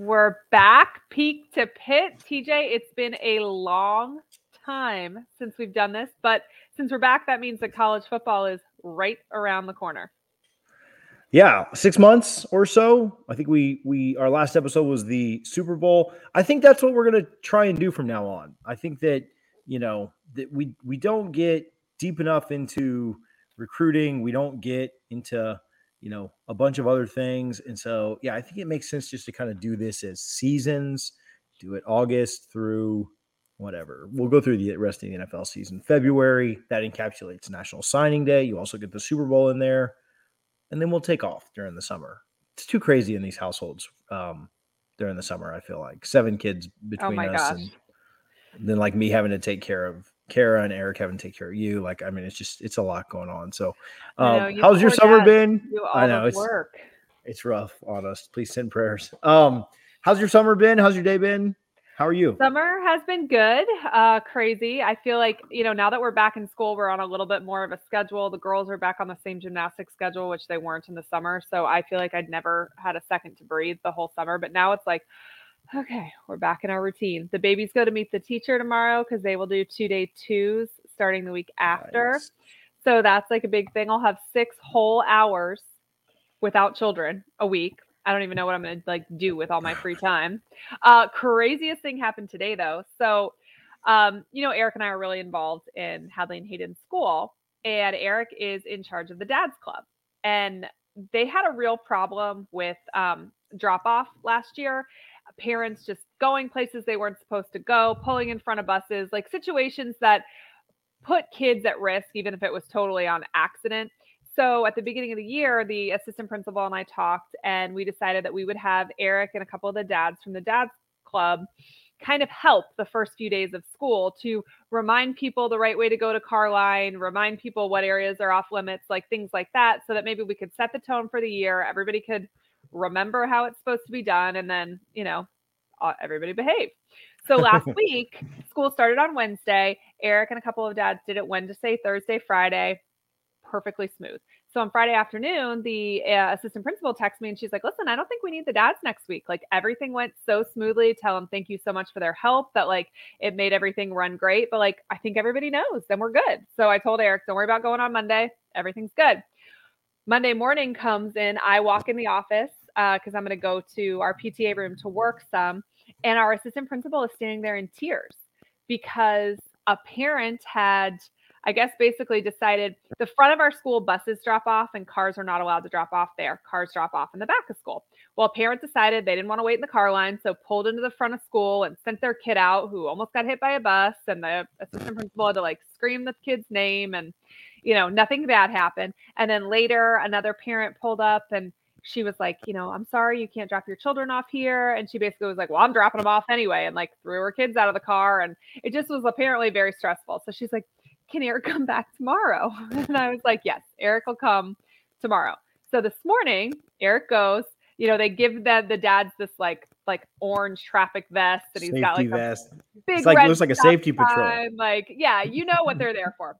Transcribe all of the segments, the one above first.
We're back, peak to pit. TJ, it's been a long time since we've done this, but since we're back, that means that college football is right around the corner. Yeah, six months or so. I think we we our last episode was the Super Bowl. I think that's what we're gonna try and do from now on. I think that you know that we we don't get deep enough into recruiting. We don't get into you know, a bunch of other things. And so, yeah, I think it makes sense just to kind of do this as seasons, do it August through whatever. We'll go through the rest of the NFL season. February, that encapsulates National Signing Day. You also get the Super Bowl in there. And then we'll take off during the summer. It's too crazy in these households um, during the summer, I feel like. Seven kids oh between oh us. And then, like, me having to take care of Kara and Eric having to take care of you. Like, I mean, it's just it's a lot going on. So, um, know, how's your summer been? I know it's work. It's rough on us. Please send prayers. Um, how's your summer been? How's your day been? How are you? Summer has been good. Uh, crazy. I feel like you know now that we're back in school, we're on a little bit more of a schedule. The girls are back on the same gymnastics schedule, which they weren't in the summer. So I feel like I'd never had a second to breathe the whole summer. But now it's like Okay, we're back in our routine. The babies go to meet the teacher tomorrow because they will do two day twos starting the week after. Nice. So that's like a big thing. I'll have six whole hours without children a week. I don't even know what I'm gonna like do with all my free time. Uh, craziest thing happened today though. So, um, you know, Eric and I are really involved in Hadley and Hayden school, and Eric is in charge of the Dads Club, and they had a real problem with um, drop off last year parents just going places they weren't supposed to go, pulling in front of buses, like situations that put kids at risk, even if it was totally on accident. So at the beginning of the year, the assistant principal and I talked, and we decided that we would have Eric and a couple of the dads from the dads club kind of help the first few days of school to remind people the right way to go to car line, remind people what areas are off limits, like things like that, so that maybe we could set the tone for the year. Everybody could remember how it's supposed to be done, and then, you know, everybody behave. So last week, school started on Wednesday. Eric and a couple of dads did it Wednesday, Thursday, Friday, perfectly smooth. So on Friday afternoon, the uh, assistant principal texts me and she's like, "Listen, I don't think we need the dads next week. Like everything went so smoothly. Tell them thank you so much for their help. That like it made everything run great. But like I think everybody knows, then we're good." So I told Eric, "Don't worry about going on Monday. Everything's good." Monday morning comes in. I walk in the office because uh, I'm going to go to our PTA room to work some. And our assistant principal is standing there in tears because a parent had, I guess, basically decided the front of our school buses drop off and cars are not allowed to drop off there. Cars drop off in the back of school. Well, parents decided they didn't want to wait in the car line, so pulled into the front of school and sent their kid out who almost got hit by a bus. And the assistant principal had to like scream the kid's name and you know, nothing bad happened. And then later, another parent pulled up and she was like, you know, I'm sorry you can't drop your children off here. And she basically was like, well, I'm dropping them off anyway, and like threw her kids out of the car. And it just was apparently very stressful. So she's like, can Eric come back tomorrow? And I was like, yes, Eric will come tomorrow. So this morning, Eric goes, you know, they give the, the dads this like like orange traffic vest and he's safety got like vest. big it's like red it looks like a safety patrol. Like, yeah, you know what they're there for.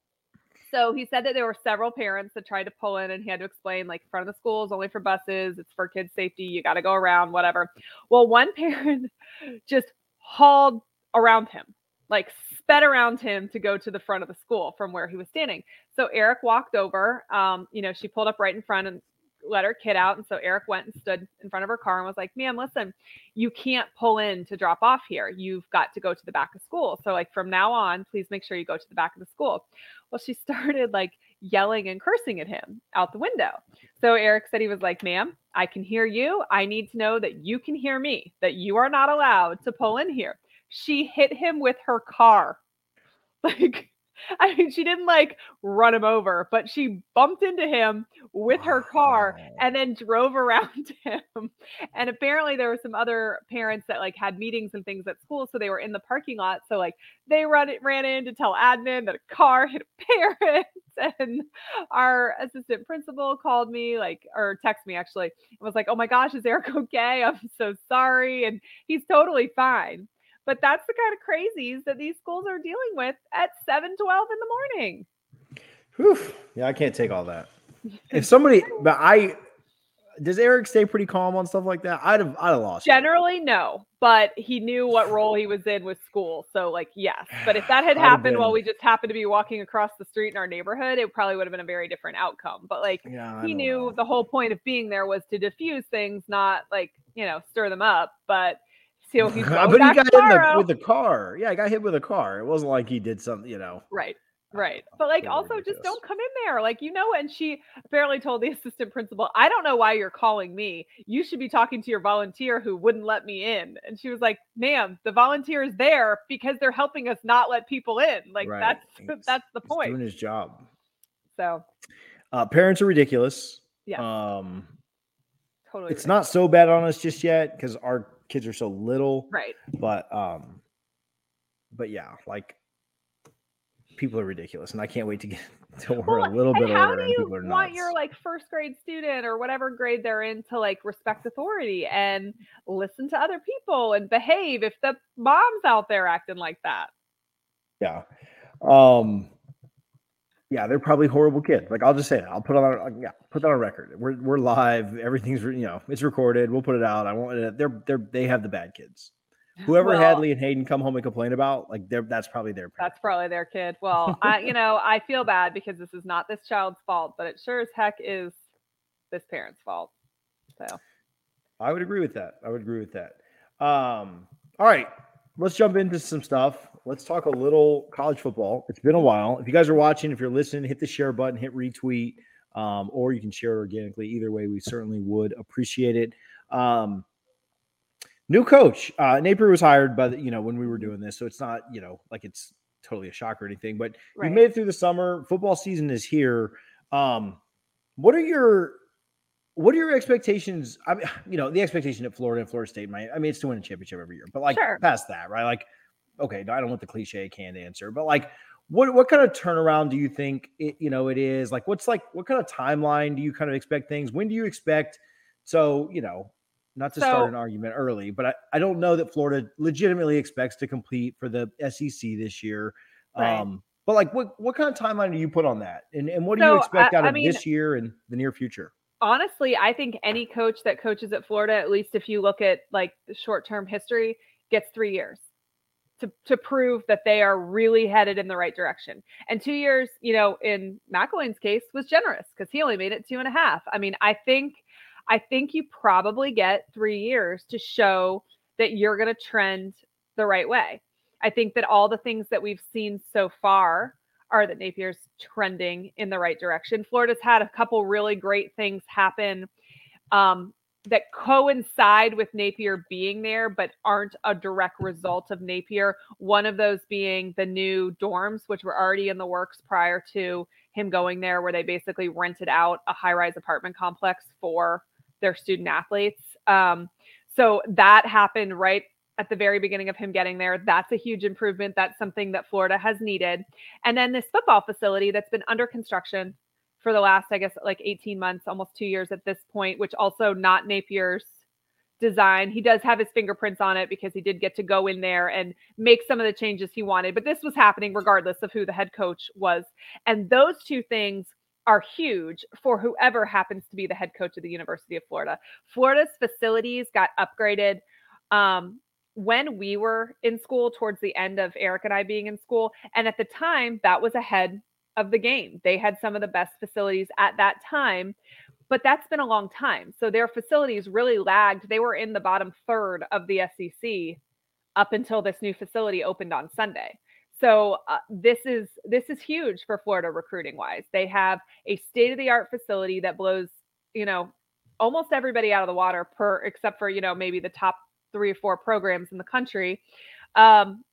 So he said that there were several parents that tried to pull in and he had to explain, like, front of the school is only for buses, it's for kids' safety, you got to go around, whatever. Well, one parent just hauled around him, like, sped around him to go to the front of the school from where he was standing. So Eric walked over. Um, you know, she pulled up right in front and let her kid out. And so Eric went and stood in front of her car and was like, ma'am, listen, you can't pull in to drop off here. You've got to go to the back of school. So, like, from now on, please make sure you go to the back of the school. Well, she started like yelling and cursing at him out the window. So Eric said he was like, ma'am, I can hear you. I need to know that you can hear me, that you are not allowed to pull in here. She hit him with her car. Like, I mean, she didn't like run him over, but she bumped into him with her car and then drove around him. And apparently there were some other parents that like had meetings and things at school. So they were in the parking lot. So like they run it ran in to tell admin that a car hit a parent. And our assistant principal called me, like, or text me actually, and was like, Oh my gosh, is Eric okay? I'm so sorry. And he's totally fine. But that's the kind of crazies that these schools are dealing with at 7 12 in the morning. Whew. Yeah, I can't take all that. If somebody, but I, does Eric stay pretty calm on stuff like that? I'd have, I'd have lost. Generally, it. no, but he knew what role he was in with school, so like yes. But if that had happened been, while we just happened to be walking across the street in our neighborhood, it probably would have been a very different outcome. But like yeah, he knew know. the whole point of being there was to diffuse things, not like you know stir them up. But so he's but he got hit the, with the car. Yeah, I got hit with a car. It wasn't like he did something, you know. Right. Right. But like also ridiculous. just don't come in there. Like, you know, and she apparently told the assistant principal, I don't know why you're calling me. You should be talking to your volunteer who wouldn't let me in. And she was like, ma'am, the volunteer is there because they're helping us not let people in. Like right. that's he's, that's the point. doing his job. So uh, parents are ridiculous. Yeah. Um totally it's ridiculous. not so bad on us just yet because our kids are so little. Right. But um but yeah, like people are ridiculous, and I can't wait to get to we're well, a little bit of how older. do you want nuts. your like first grade student or whatever grade they're in to like respect authority and listen to other people and behave if the mom's out there acting like that? Yeah. Um yeah, they're probably horrible kids. Like I'll just say that. I'll put it on yeah, put that on record. We're we're live. Everything's you know, it's recorded. We'll put it out. I won't they're they're they have the bad kids. Whoever Well- Hadley and Hayden come home and complain about, like they're that's probably their parent. That's probably their kid. Well, I, you know, I feel bad because this is not this child's fault, but it sure as heck is this parent's fault. So, I would agree with that. I would agree with that. Um, all right, let's jump into some stuff. Let's talk a little college football. It's been a while. If you guys are watching, if you're listening, hit the share button, hit retweet, um, or you can share organically. Either way, we certainly would appreciate it. Um, new coach, uh, Napier was hired by the, you know when we were doing this, so it's not you know like it's totally a shock or anything. But Right. you made it through the summer. Football season is here. Um, what are your what are your expectations? I mean, you know, the expectation at Florida and Florida State, might, I mean, it's to win a championship every year, but like Sure. past that, right? Like, okay, I don't want the cliche canned answer, but like, what what kind of turnaround do you think it, you know it is? Like, what's like what kind of timeline do you kind of expect things? When do you expect? So, you know, not to So- start an argument early, but I, I don't know that Florida legitimately expects to complete for the SEC this year. Right. Um, but like, what what kind of timeline do you put on that? And and what do you expect I- out I of mean- this year and the near future? honestly, I think any coach that coaches at Florida, at least if you look at like the short term history, gets three years to, to prove that they are really headed in the right direction. And two years, you know, in McElwain's case was generous because he only made it two and a half. I mean, I think I think you probably get three years to show that you're going to trend the right way. I think that all the things that we've seen so far are that Napier's trending in the right direction. Florida's had a couple really great things happen um, that coincide with Napier being there, but aren't a direct result of Napier. One of those being the new dorms, which were already in the works prior to him going there, where they basically rented out a high rise apartment complex for their student athletes. Um, so that happened right at the very beginning of him getting there. That's a huge improvement. That's something that Florida has needed. And then this football facility that's been under construction for the last, I guess, like 18 months, almost two years at this point, which also not Napier's design. He does have his fingerprints on it because he did get to go in there and make some of the changes he wanted. But this was happening regardless of who the head coach was. And those two things are huge for whoever happens to be the head coach of the University of Florida. Florida's facilities got upgraded. Um, when we were in school, towards the end of Eric and I being in school, and at the time, that was ahead of the game. They had some of the best facilities at that time. but that's been a long time. So their facilities really lagged. They were in the bottom third of the SEC up until this new facility opened on Sunday. So uh, this is this is huge for Florida recruiting wise. They have a state of the art facility that blows, you know, almost everybody out of the water per except for, you know, maybe the top 3 or 4 programs in the country. Um,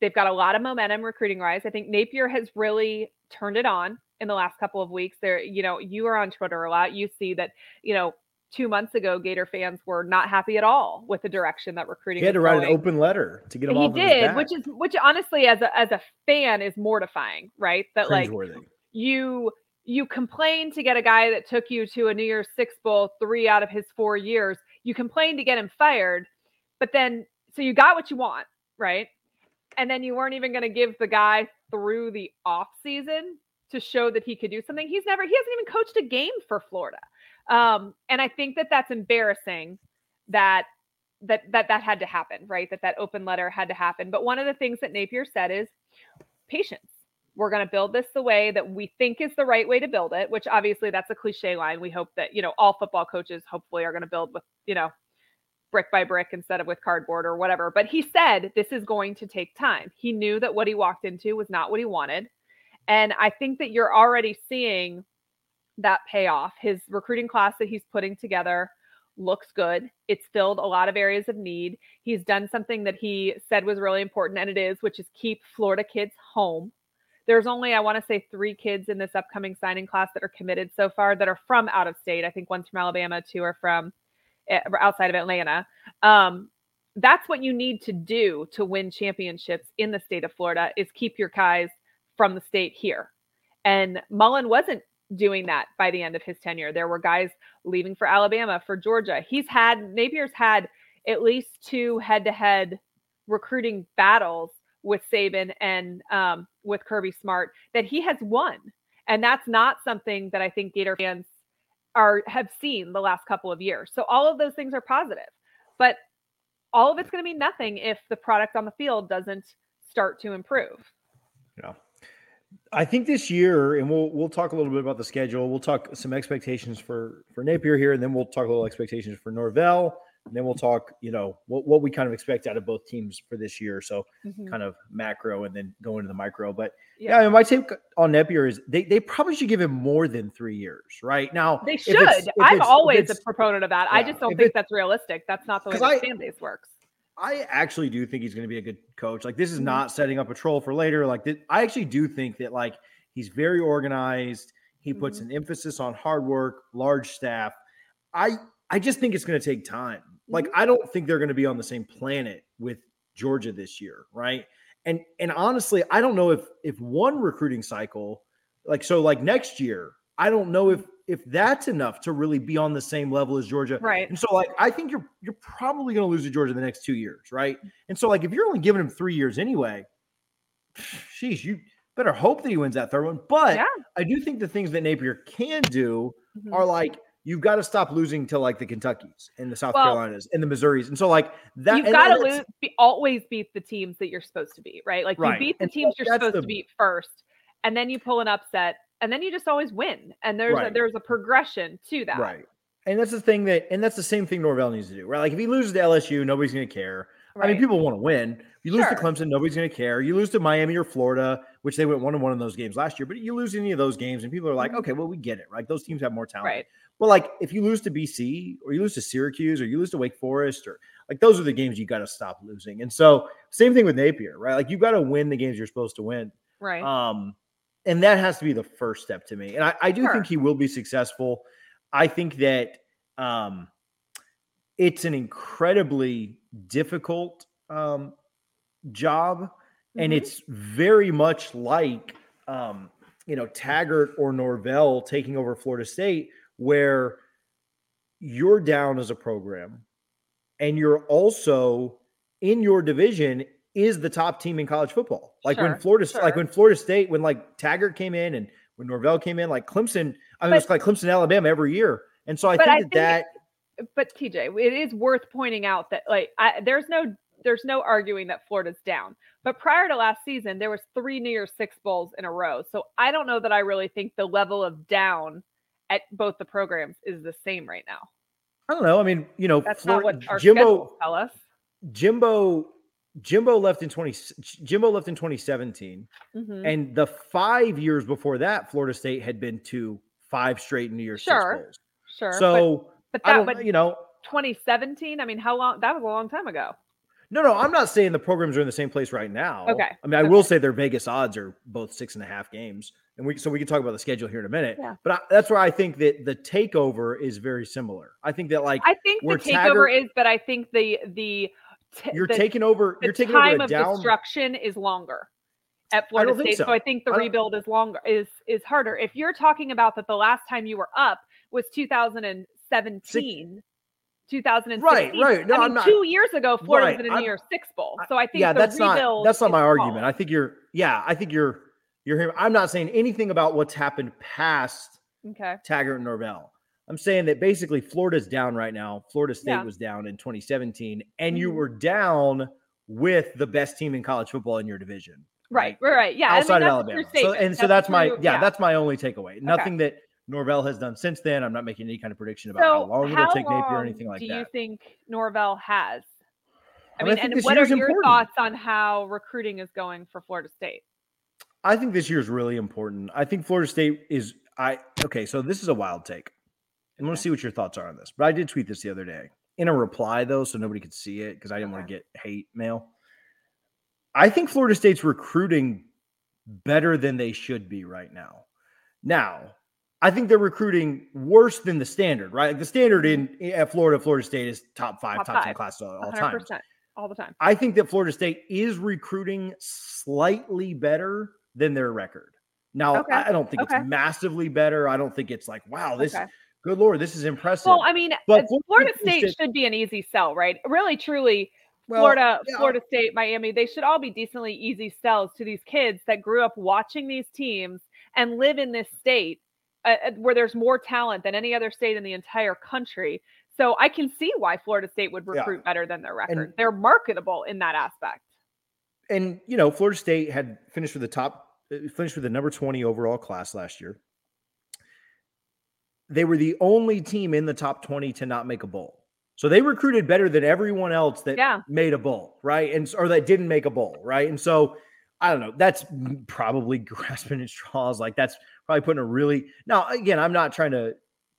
they've got a lot of momentum recruiting wise. I think Napier has really turned it on in the last couple of weeks. There, you know, you are on Twitter a lot. You see that, you know, two months ago, Gator fans were not happy at all with the direction that recruiting. He had to write going. an open letter to get him. He did, which is which honestly, as a as a fan, is mortifying, right? That like you you complain to get a guy that took you to a New Year's Six bowl three out of his four years. You complain to get him fired, but then so you got what you want, right? And then you weren't even going to give the guy through the off season to show that he could do something. He's never he hasn't even coached a game for Florida. Um, and I think that that's embarrassing that that that that had to happen, right? That that open letter had to happen. But one of the things that Napier said is patience. We're going to build this the way that we think is the right way to build it, which obviously that's a cliche line. We hope that, you know, all football coaches hopefully are going to build with, you know, brick by brick instead of with cardboard or whatever. But he said this is going to take time. He knew that what he walked into was not what he wanted. And I think that you're already seeing that payoff. His recruiting class that he's putting together looks good. It's filled a lot of areas of need. He's done something that he said was really important, and it is, which is keep Florida kids home. There's only, I want to say, three kids in this upcoming signing class that are committed so far that are from out of state. I think one's from Alabama, two are from outside of Atlanta. Um, that's what you need to do to win championships in the state of Florida is keep your guys from the state here. And Mullen wasn't doing that by the end of his tenure. There were guys leaving for Alabama, for Georgia. He's had Napier's had at least two head-to-head recruiting battles with Saban and um, with Kirby Smart that he has won, and that's not something that I think Gator fans are have seen the last couple of years. So all of those things are positive, but all of it's going to mean nothing if the product on the field doesn't start to improve. Yeah. I think this year, and we'll we'll talk a little bit about the schedule. We'll talk some expectations for for Napier here, and then we'll talk a little expectations for Norvell, and then we'll talk, you know, what what we kind of expect out of both teams for this year. So mm-hmm. kind of macro, and then go into the micro. But yeah, yeah I mean, my take on Napier is they they probably should give him more than three years. Right now, they should. I'm always a proponent of that. Yeah, I just don't think that's realistic. That's not the way the fan base works. I actually do think he's going to be a good coach. Like this is mm-hmm. not setting up a troll for later. Like th- I actually do think that like he's very organized. He puts mm-hmm. an emphasis on hard work, large staff. I I just think it's going to take time. Like mm-hmm. I don't think they're going to be on the same planet with Georgia this year, right? And and honestly, I don't know if if one recruiting cycle like so like next year, I don't know if if that's enough to really be on the same level as Georgia. Right. And so like I think you're you're probably going to lose to Georgia the next 2 years, right? And so like if you're only giving him 3 years anyway, sheesh, you better hope that he wins that third one. But yeah. I do think the things that Napier can do mm-hmm. are like you've got to stop losing to like the Kentuckies and the South well, Carolinas and the Missouris. And so like that you've got to lose be, always beat the teams that you're supposed to beat, right? Like right. you beat the and teams you're supposed the, to beat first and then you pull an upset and then you just always win. And there's right. a, there's a progression to that. Right. And that's the thing that, and that's the same thing Norvell needs to do, right? Like if he loses to LSU, nobody's going to care. Right. I mean, people want to win. You lose sure. to Clemson, nobody's going to care. You lose to Miami or Florida, which they went one and one in those games last year, but you lose any of those games, and people are like, mm-hmm. okay, well, we get it, right? Those teams have more talent. Right. Well, like if you lose to BC or you lose to Syracuse or you lose to Wake Forest or like those are the games you got to stop losing. And so, same thing with Napier, right? Like you got to win the games you're supposed to win. Right. Um, and that has to be the first step to me. And I, I do sure. think he will be successful. I think that um, it's an incredibly difficult um, job, mm-hmm. and it's very much like um, you know Taggart or Norvell taking over Florida State, where you're down as a program, and you're also in your division is the top team in college football. Like sure, when Florida, sure. like when Florida State, when like Taggart came in and when Norvell came in, like Clemson, I mean, but, it's like Clemson, Alabama every year. And so I think I that, think, that but TJ, it is worth pointing out that like I, there's no there's no arguing that Florida's down. But prior to last season, there was three New Year's Six bowls in a row. So I don't know that I really think the level of down at both the programs is the same right now. I don't know. I mean, you know, That's Florida, not what our Jimbo tell us. Jimbo Jimbo left in 20 Jimbo left in 2017 Mhm. and the 5 years before that Florida State had been to five straight New Year's Sure. Sure. So but I that but you know, 2017, I mean, how long that was a long time ago. No, no, I'm not saying the programs are in the same place right now. Okay, I mean, I will say their Vegas odds are both six and a half games, and we so we can talk about the schedule here in a minute. Yeah. But I, that's where I think that the takeover is very similar. I think that like I think the takeover Taggart- is, but I think the the t- you're the, taking over, you're taking time over of down. destruction is longer at Florida State. So. so. I think the I rebuild is longer is is harder. If you're talking about that, the last time you were up was 2017. 2016. Right, right. No, I mean, I'm not- two years ago, Florida Right, was in a New Year's Six bowl. So I think yeah, the that's not that's not my argument. I think you're yeah, I think you're you're hearing. I'm not saying anything about what's happened past okay. Taggart and Norvell. I'm saying that basically Florida's down right now. Florida State Yeah. was down in 2017, and you Mhm. were down with the best team in college football in your division. Right, right, right. Yeah, I mean, outside of Alabama. So, and so that's, my true- yeah, that's my only takeaway. Nothing that Norvell has done since then. I'm not making any kind of prediction about how long it'll take Napier or anything like that. do that. you think Norvell has? I I mean, mean, think and what are your important. thoughts on how recruiting is going for Florida State? I think this year is really important. I think Florida State is I okay, so this is a wild take. I'm going to see what your thoughts are on this. But I did tweet this the other day in a reply though, so nobody could see it because I didn't want to get hate mail. I think Florida State's recruiting better than they should be right now. Now, I think they're recruiting worse than the standard, right? Like the standard in at Florida, Florida State is top five, Top top, ten five. classes all, all time. all the time. I think that Florida State is recruiting slightly better than their record. Now, Okay, I don't think okay. it's massively better. I don't think it's like, wow, this, Okay. good lord, this is impressive. Well, I mean, But uh, Florida State should be an easy sell, right? Really, truly, Well, Florida, yeah, Florida State, Miami, they should all be decently easy sells to these kids that grew up watching these teams and live in this state uh, uh, where there's more talent than any other state in the entire country. So I can see why Florida State would Yeah. recruit better than their record. And- They're marketable in that aspect. and you know, Florida State had finished with the top, uh, finished with the number 20 overall class last year. They were the only team in the top 20 to not make a bowl. So they recruited better than everyone else that Yeah. made a bowl, right? And or that didn't make a bowl, right? And so I don't know. That's probably grasping at straws. Like that's probably putting a really now again. I'm not trying to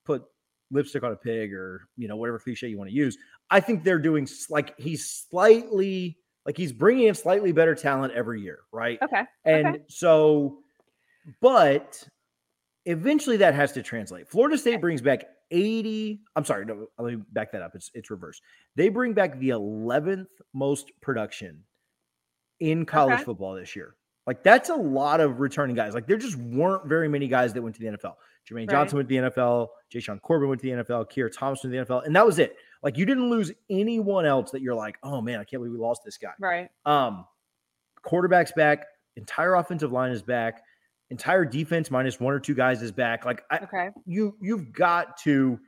put lipstick on a pig or you know whatever cliche you want to use. I think they're doing like he's slightly like he's bringing in slightly better talent every year, right? Okay. And okay. so, but eventually that has to translate. Florida State brings back 80. I'm sorry, no, let me back that up. It's it's reverse. They bring back the 11th most production in college Okay. football this year. Like that's a lot of returning guys. Like there just weren't very many guys that went to the NFL. Jermaine Right. Johnson went to the NFL. Jashaun Corbin went to the NFL. Kier Thompson went to the NFL, and that was it. Like you didn't lose anyone else that you're like, oh man, I can't believe we lost this guy. Right. Um, quarterback's back, entire offensive line is back, entire defense minus one or two guys is back. Like I, Okay. you, you've got to,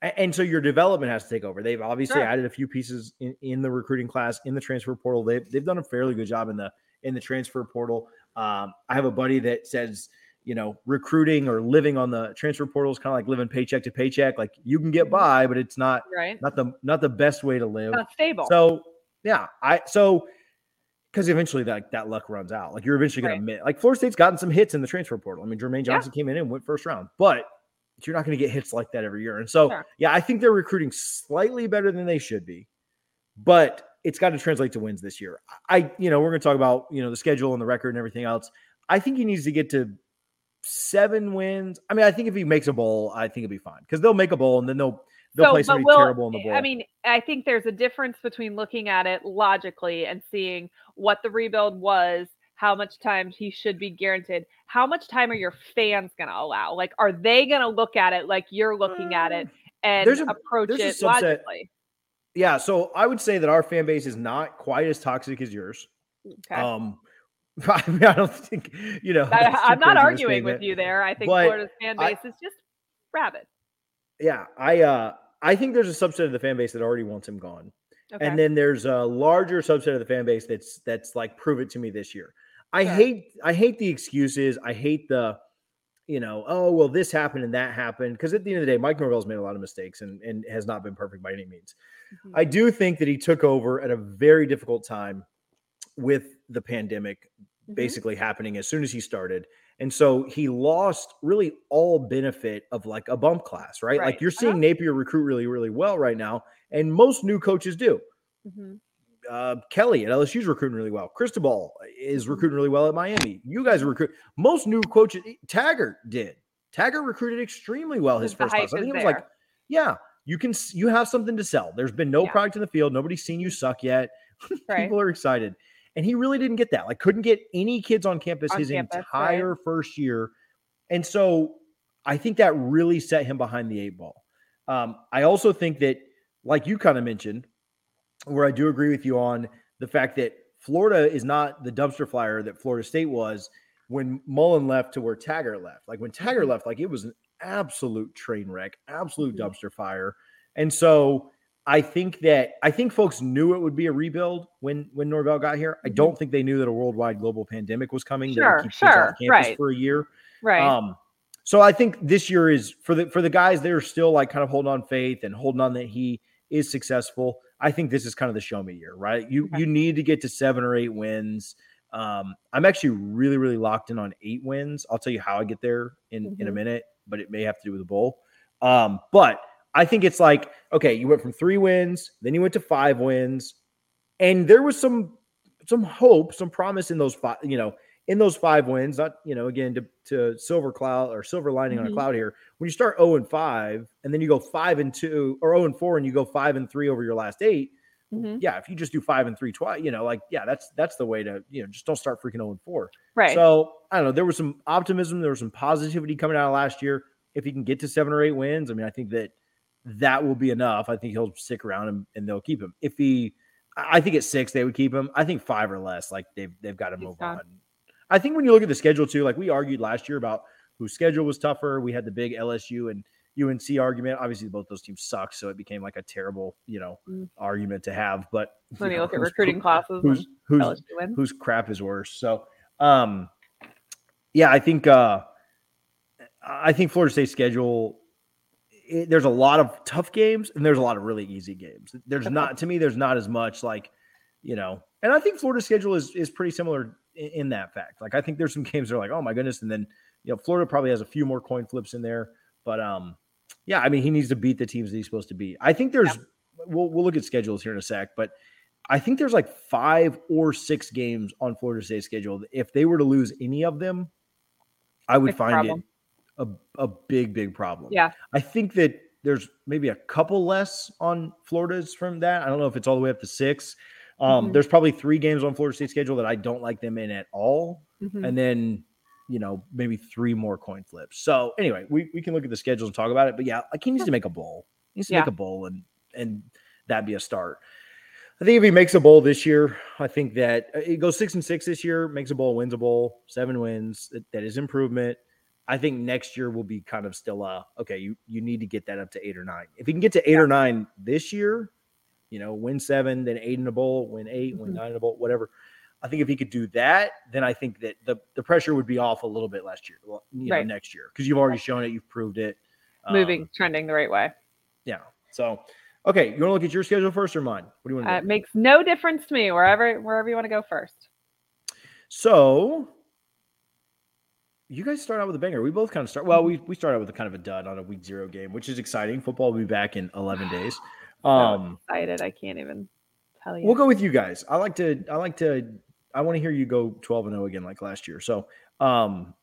and so your development has to take over. They've obviously Sure. added a few pieces in, in the recruiting class, in the transfer portal. They've they've done a fairly good job in the in the transfer portal. Um, I have a buddy that says, you know, recruiting or living on the transfer portal is kind of like living paycheck to paycheck. Like you can get by, but it's not Right. not the not the best way to live. Not stable. So yeah, I so because eventually that that luck runs out. Like you're eventually going Right. to admit, like Florida State's gotten some hits in the transfer portal. I mean, Jermaine Yeah. Johnson came in and went first round, but you're not going to get hits like that every year. And so Sure. yeah, I think they're recruiting slightly better than they should be, but it's got to translate to wins this year. I you know we're going to talk about you know the schedule and the record and everything else. I think he needs to get to seven wins. I mean, I think if he makes a bowl, I think it'll be fine because they'll make a bowl and then they'll they'll play but somebody will- terrible in the bowl. I mean, I think there's a difference between looking at it logically and seeing what the rebuild was, how much time he should be guaranteed. How much time are your fans going to allow? Like, are they going to look at it like you're looking at it mm. and there's a- approach it logically? Yeah, so I would say that our fan base is not quite as toxic as yours. Okay. Um, I mean, I don't think you know. I, i'm not arguing with you there. I think but Florida's fan I- base is just rabid. Yeah, I uh, I think there's a subset of the fan base that already wants him gone, Okay. and then there's a larger subset of the fan base that's that's like prove it to me this year. I Sure. hate I hate the excuses. I hate the you know, oh well, this happened and that happened. Because at the end of the day, Mike Norvell's made a lot of mistakes and and has not been perfect by any means. Mm-hmm. I do think that he took over at a very difficult time with the pandemic mm-hmm. basically happening as soon as he started. And so he lost really all benefit of like a bump class, right? right. Like you're seeing uh-huh. Napier recruit really, really well right now. And most new coaches do. Mm-hmm. Uh, Kelly at LSU is recruiting really well. Cristobal is mm-hmm. recruiting really well at Miami. You guys recruit most new coaches. Taggart did. Taggart recruited extremely well his first class. I think it was there. like, yeah, you can you have something to sell. There's been no yeah. product in the field. Nobody's seen you suck yet. Right. People are excited. And he really didn't get that. Like, couldn't get any kids on campus on his campus, entire right. first year. And so I think that really set him behind the eight ball. Um, I also think that, like you kind of mentioned, where I do agree with you on the fact that Florida is not the dumpster flyer that Florida State was when Mullen left to where Taggart left. Like when Taggart mm-hmm. left, like it was an absolute train wreck, absolute dumpster fire. And so I think that I think folks knew it would be a rebuild when when Norvell got here. I mm-hmm. don't think they knew that a worldwide global pandemic was coming. Sure, sure, right. For a year, right. Um, so I think this year is for the for the guys they're still like kind of holding on faith and holding on that he is successful. I think this is kind of the show me year, right? You okay. you need to get to seven or eight wins. Um, I'm actually really really locked in on eight wins. I'll tell you how I get there in mm-hmm. in a mm-hmm. minute, but it may have to do with the bowl. Um, but I think it's like, okay, you went from three wins, then you went to five wins, and there was some some hope, some promise in those five, you know, in those five wins. Not, you know, again to, to silver cloud or silver lining mm-hmm. on a mm-hmm. cloud here. When you start 0 and 5, and then you go five and two or 0 and 4, and you go five and three over your last 8 mm-hmm. yeah, if you just do five and three twice, you know, like, yeah, that's that's the way to, you know, just don't start freaking 0 and 4. Right. So I don't know. There was some optimism, there was some positivity coming out of last year. If he can get to seven or eight wins, I mean, I think that that will be enough. I think he'll stick around and, and they'll keep him. If he, I think at six they would keep him. I think five or less, like they've they've got to move on. I think when you look at the schedule too, like we argued last year about whose schedule was tougher. We had the big LSU and UNC argument. Obviously, both those teams suck, so it became like a terrible, you know, mm. argument to have. But when you, know, look at recruiting classes, who's who's, whose crap is worse? So, um, yeah, I think uh, I think Florida State's schedule it, there's a lot of tough games and there's a lot of really easy games. There's not to me. There's not as much like you know, and I think Florida's schedule is is pretty similar in, in, that fact. Like I think there's some games that are like, oh my goodness, and then you know, Florida probably has a few more coin flips in there, but um, yeah, I mean, he needs to beat the teams that he's supposed to beat. I think there's. We'll we'll look at schedules here in a sec, but I think there's like five or six games on Florida State's schedule. If they were to lose any of them, I would find problem. it a, a big, big problem. Yeah. I think that there's maybe a couple less on Florida's from that. I don't know if it's all the way up to six. Um, mm-hmm. There's probably three games on Florida State's schedule that I don't like them in at all. Mm-hmm. And then, you know, maybe three more coin flips. So anyway, we, we can look at the schedules and talk about it. But yeah, like he needs to make a bowl. He needs to yeah. make a bowl and and that'd be a start. I think if he makes a bowl this year, I think that uh, he goes six and six this year, makes a bowl, wins a bowl, seven wins. that is improvement. I think next year will be kind of still a okay, you you need to get that up to eight or nine. If you can get to eight yeah. or nine this year, you know, win seven, then eight in a bowl, win 8 mm-hmm. win nine in a bowl, whatever. I think if he could do that, then I think that the, the pressure would be off a little bit last year, well, you know, right. next year, because you've already shown it, you've proved it. Moving, um, trending the right way. Yeah. So, okay, you want to look at your schedule first or mine? What do you want to uh, It makes no difference to me. Wherever wherever you want to go first. So you guys start out with a banger. We both kind of start. Well, we we start out with a kind of a dud on a week zero game, which is exciting. Football will be back in eleven days. Um, so excited! I can't even tell you. We'll go with you guys. I like to. I like to. I want to hear you go twelve and zero again, like last year. So, um,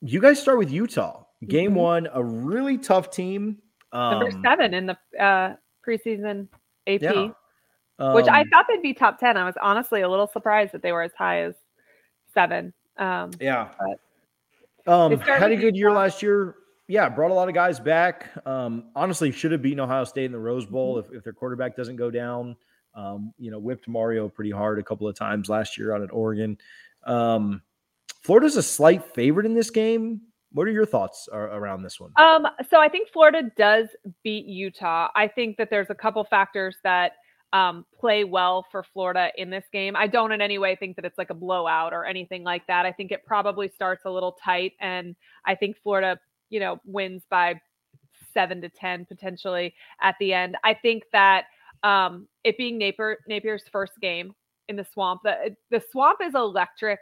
you guys start with Utah. Game mm-hmm. one, a really tough team. Um, Number seven in the uh, preseason AP, yeah. um, which I um, thought they'd be top ten. I was honestly a little surprised that they were as high as seven. Um, yeah. Um, had a good year last year. Yeah, brought a lot of guys back. Um, honestly, should have beaten Ohio State in the Rose Bowl mm-hmm. if, if their quarterback doesn't go down. Um, you know, whipped Mario pretty hard a couple of times last year out at Oregon. Um, Florida's a slight favorite in this game. What are your thoughts around this one? Um, so I think Florida does beat Utah. I think that there's a couple factors that um, play well for Florida in this game. I don't in any way think that it's like a blowout or anything like that. I think it probably starts a little tight, and I think Florida, you know, wins by seven to ten potentially at the end. I think that um, it being Napier Napier's first game in the swamp, the the swamp is electric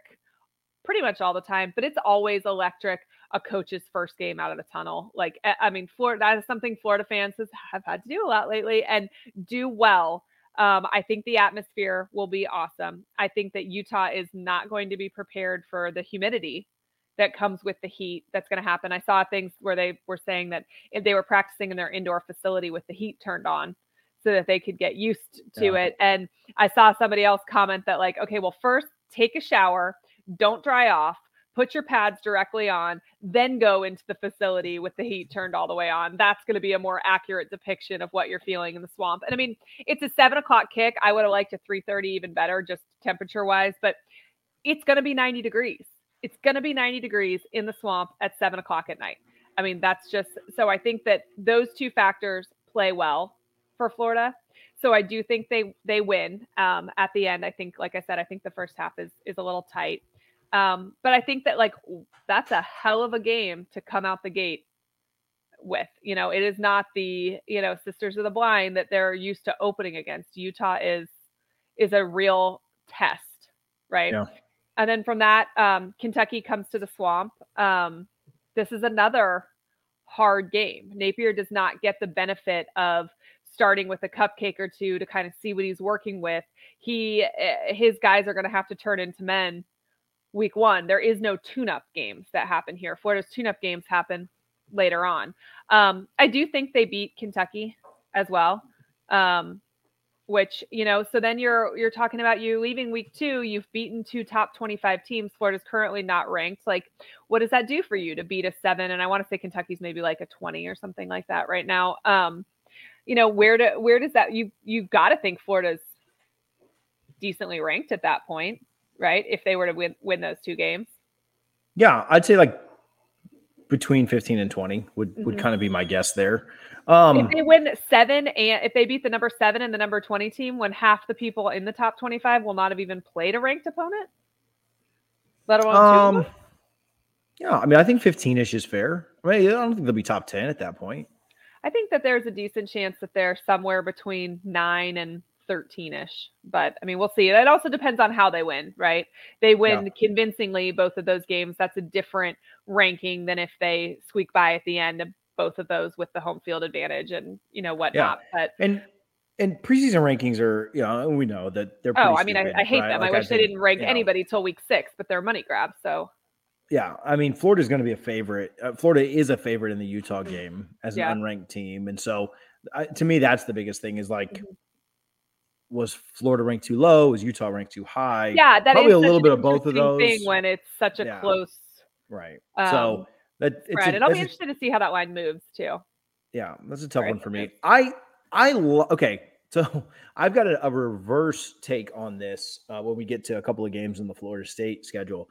pretty much all the time, but it's always electric a coach's first game out of the tunnel. Like, I mean, Florida, that is something Florida fans have had to do a lot lately and do well. Um, I think the atmosphere will be awesome. I think that Utah is not going to be prepared for the humidity that comes with the heat that's going to happen. I saw things where they were saying that if they were practicing in their indoor facility with the heat turned on so that they could get used to yeah. it. And I saw somebody else comment that, like, okay, well, first take a shower, don't dry off, put your pads directly on, then go into the facility with the heat turned all the way on. That's going to be a more accurate depiction of what you're feeling in the swamp. And I mean, it's a seven o'clock kick. I would have liked a 3:30 even better, just temperature wise, but it's going to be 90 degrees. It's going to be 90 degrees in the swamp at seven o'clock at night. I mean, that's just so I think that those two factors play well for Florida. So I do think they they win um, at the end. I think, like I said, I think the first half is is a little tight. Um, but I think that like that's a hell of a game to come out the gate with. You know, it is not the, you know, Sisters of the Blind that they're used to opening against. Utah is is a real test, right? Yeah. And then from that, um, Kentucky comes to the swamp. Um, this is another hard game. Napier does not get the benefit of starting with a cupcake or two to kind of see what he's working with. He eh, his guys are going to have to turn into men week one. There is no tune up games that happen here. Florida's tune up games happen later on. Um, I do think they beat Kentucky as well. Um, which you know so then you're you're talking about you leaving week two you've beaten two top 25 teams florida's currently not ranked like what does that do for you to beat a seven and i want to say kentucky's maybe like a 20 or something like that right now um you know where to where does that you you've got to think florida's decently ranked at that point right? If they were to win win those two games. Yeah, I'd say like between 15 and 20 would mm-hmm. would kind of be my guess there. Um, if they win seven and if they beat the number seven and the number 20 team, when half the people in the top 25 will not have even played a ranked opponent, let alone um, two. Yeah, I mean, I think 15 ish is fair. I mean, I don't think they'll be top 10 at that point. I think that there's a decent chance that they're somewhere between nine and 13ish. But I mean, we'll see. It also depends on how they win, right? They win yeah. convincingly both of those games. That's a different ranking than if they squeak by at the end of both of those with the home field advantage and you know whatnot. Yeah. But and and preseason rankings are, you know, we know that they're. Oh, I mean, stupid, I, I, hate right? them. Like I wish I they didn't rank anybody know. till week six, but they're money grabs. So. Yeah, I mean, Florida's going to be a favorite. Uh, Florida is a favorite in the Utah game as yeah. an unranked team, and so uh, to me, that's the biggest thing. Is like, mm-hmm was Florida ranked too low? Was Utah ranked too high? Yeah, that probably a little bit of both of those. Thing when it's such a yeah. close, right? Um, so that it's right, a, and I'll be interested to see how that line moves too. Yeah, that's a tough right. one for me. I I lo- okay. So I've got a, a reverse take on this uh, when we get to a couple of games in the Florida State schedule.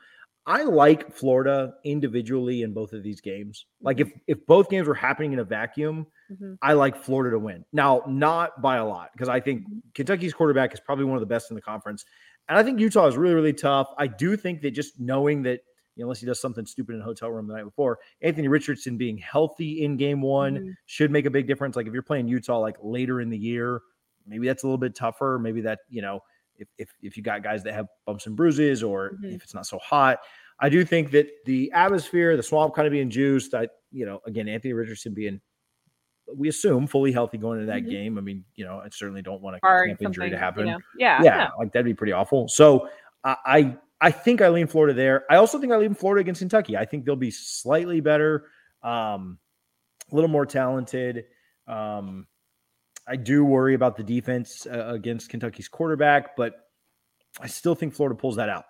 I like Florida individually in both of these games. Like if if both games were happening in a vacuum, mm-hmm. I like Florida to win. Now, not by a lot because I think mm-hmm. Kentucky's quarterback is probably one of the best in the conference, and I think Utah is really really tough. I do think that just knowing that you know, unless he does something stupid in a hotel room the night before, Anthony Richardson being healthy in game one mm-hmm. should make a big difference. Like if you're playing Utah like later in the year, maybe that's a little bit tougher. Maybe that you know if if, if you got guys that have bumps and bruises or mm-hmm. if it's not so hot. I do think that the atmosphere, the swamp kind of being juiced. I, you know, again, Anthony Richardson being, we assume fully healthy going into that mm-hmm. game. I mean, you know, I certainly don't want a camp injury to happen. You know, yeah, yeah, yeah, like that'd be pretty awful. So I, I think I lean Florida there. I also think I lean Florida against Kentucky. I think they'll be slightly better, um, a little more talented. Um, I do worry about the defense uh, against Kentucky's quarterback, but I still think Florida pulls that out.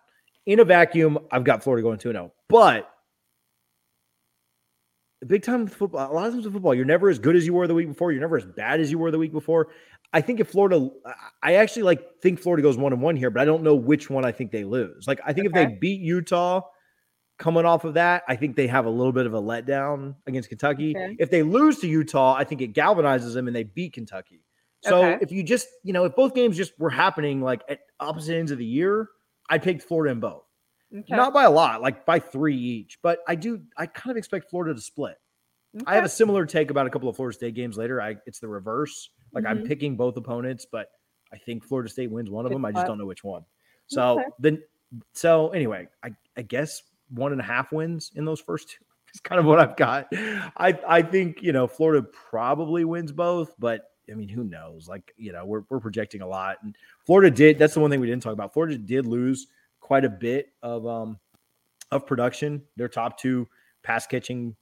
In a vacuum, I've got Florida going 2 0. But big time football, a lot of times in football, you're never as good as you were the week before. You're never as bad as you were the week before. I think if Florida, I actually like think Florida goes one and one here, but I don't know which one I think they lose. Like I think okay. if they beat Utah, coming off of that, I think they have a little bit of a letdown against Kentucky. Okay. If they lose to Utah, I think it galvanizes them and they beat Kentucky. So Okay. if you just, you know, if both games just were happening like at opposite ends of the year, I picked Florida in both. Okay. Not by a lot, like by three each, but I do. I kind of expect Florida to split. I have a similar take about a couple of Florida State games later. I it's the reverse. Like I'm Mhm. picking both opponents, but I think Florida State wins one of them. I just don't know which one. So then, so anyway, I I guess one and a half wins in those first two. Is kind of what I've got. I I think you know Florida probably wins both, but I mean who knows? Like you know we're we're projecting a lot, and Florida did. That's the one thing we didn't talk about. Florida did lose quite a bit of um of production. Their top two pass catching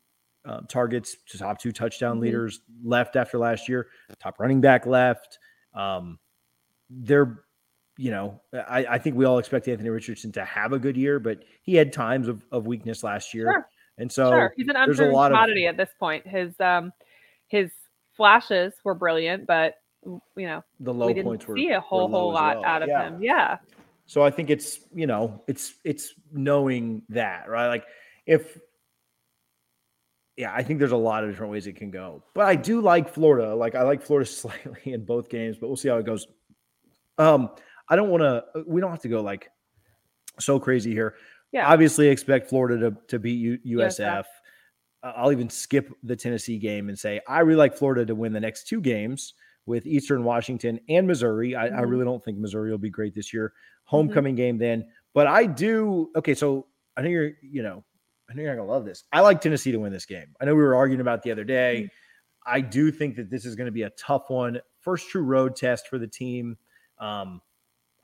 uh, targets, top two touchdown Mhm. leaders left after last year. Top running back left. Um, they're, you know, I, I think we all expect Anthony Richardson to have a good year, but he had times of, of weakness last year. Sure. And so sure. He's an there's a lot of- commodity at this point. His um his flashes were brilliant, but you know, the low we didn't points were see a whole whole lot well. out of Yeah. him. Yeah. So I think it's, you know, it's it's knowing that, right? Like if yeah, I think there's a lot of different ways it can go. But I do like Florida. Like I like Florida slightly in both games, but we'll see how it goes. Um, I don't want to we don't have to go like so crazy here. Yeah. Obviously expect Florida to, to beat U- USF. USF. Uh, I'll even skip the Tennessee game and say I really like Florida to win the next two games with Eastern Washington and Missouri. I, I Mhm. really don't think Missouri will be great this year. Homecoming game then, but I do. Okay, so I know you're, you know, I know you're not gonna love this. I like Tennessee to win this game. I know we were arguing about the other day. I do think that this is going to be a tough one. First true road test for the team. Um,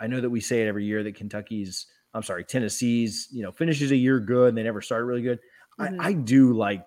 I know that we say it every year that Kentucky's, I'm sorry, Tennessee's, you know, finishes a year good and they never start really good. Mhm. I, I do like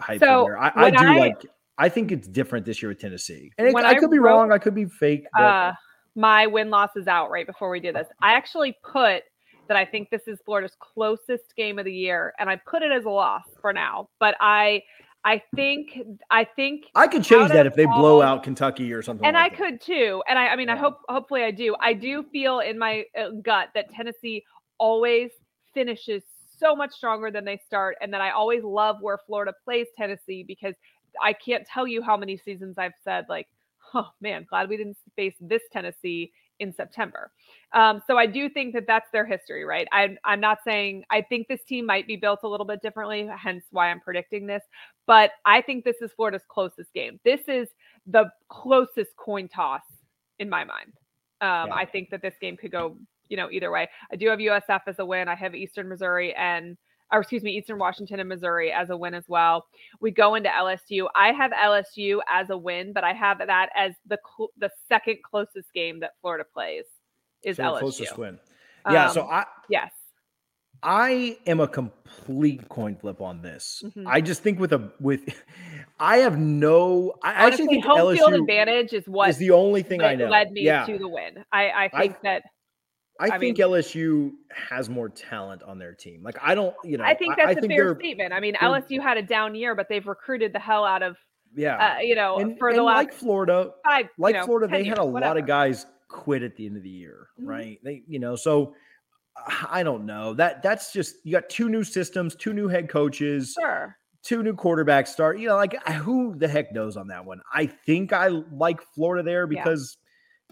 hype So, there. I, I do I- like. I think it's different this year with Tennessee, and it, I could be wrote, wrong. I could be fake. But uh my win loss is out right before we do this. I actually put that I think this is Florida's closest game of the year, and I put it as a loss for now. But I I think I think I could change that if they blow out Kentucky or something. and I that. could too. And I, I mean, I hope, hopefully, I do. I do feel in my uh, gut that Tennessee always finishes so much stronger than they start, and that I always love where Florida plays Tennessee because I can't tell you how many seasons I've said like, "Oh man, glad we didn't face this Tennessee." In September. Um, so I do think that that's their history, right? I'm, I'm not saying I think this team might be built a little bit differently, hence why I'm predicting this. But I think this is Florida's closest game. This is the closest coin toss in my mind. Um, Yeah. I think that this game could go, you know, either way. I do have USF as a win. I have Eastern Missouri and, or excuse me, Eastern Washington and Missouri as a win as well. We go into LSU. I have LSU as a win, but I have that as the cl- the second closest game that Florida plays is So the LSU. closest win. Yeah, so Um, I yes. I am a complete coin flip on this. Mhm. I just think with a with I have no I actually Honestly, think home LSU field advantage is what is the only thing I that know. led me yeah. to the win. I, I I- think that I, I think mean- LSU has more talent on their team. Like I don't, you know, I think that's a fair statement. I mean, LSU had a down year, but they've recruited the hell out of Yeah. uh, you know and, for the last like Florida, five, you like know, Florida, 10 they had years, a lot of guys quit at the end of the year, Mhm. right? They, you know, so uh, I don't know. That that's just you got two new systems, two new head coaches, Sure. two new quarterbacks start. You know, like who the heck knows on that one? I think I like Florida there because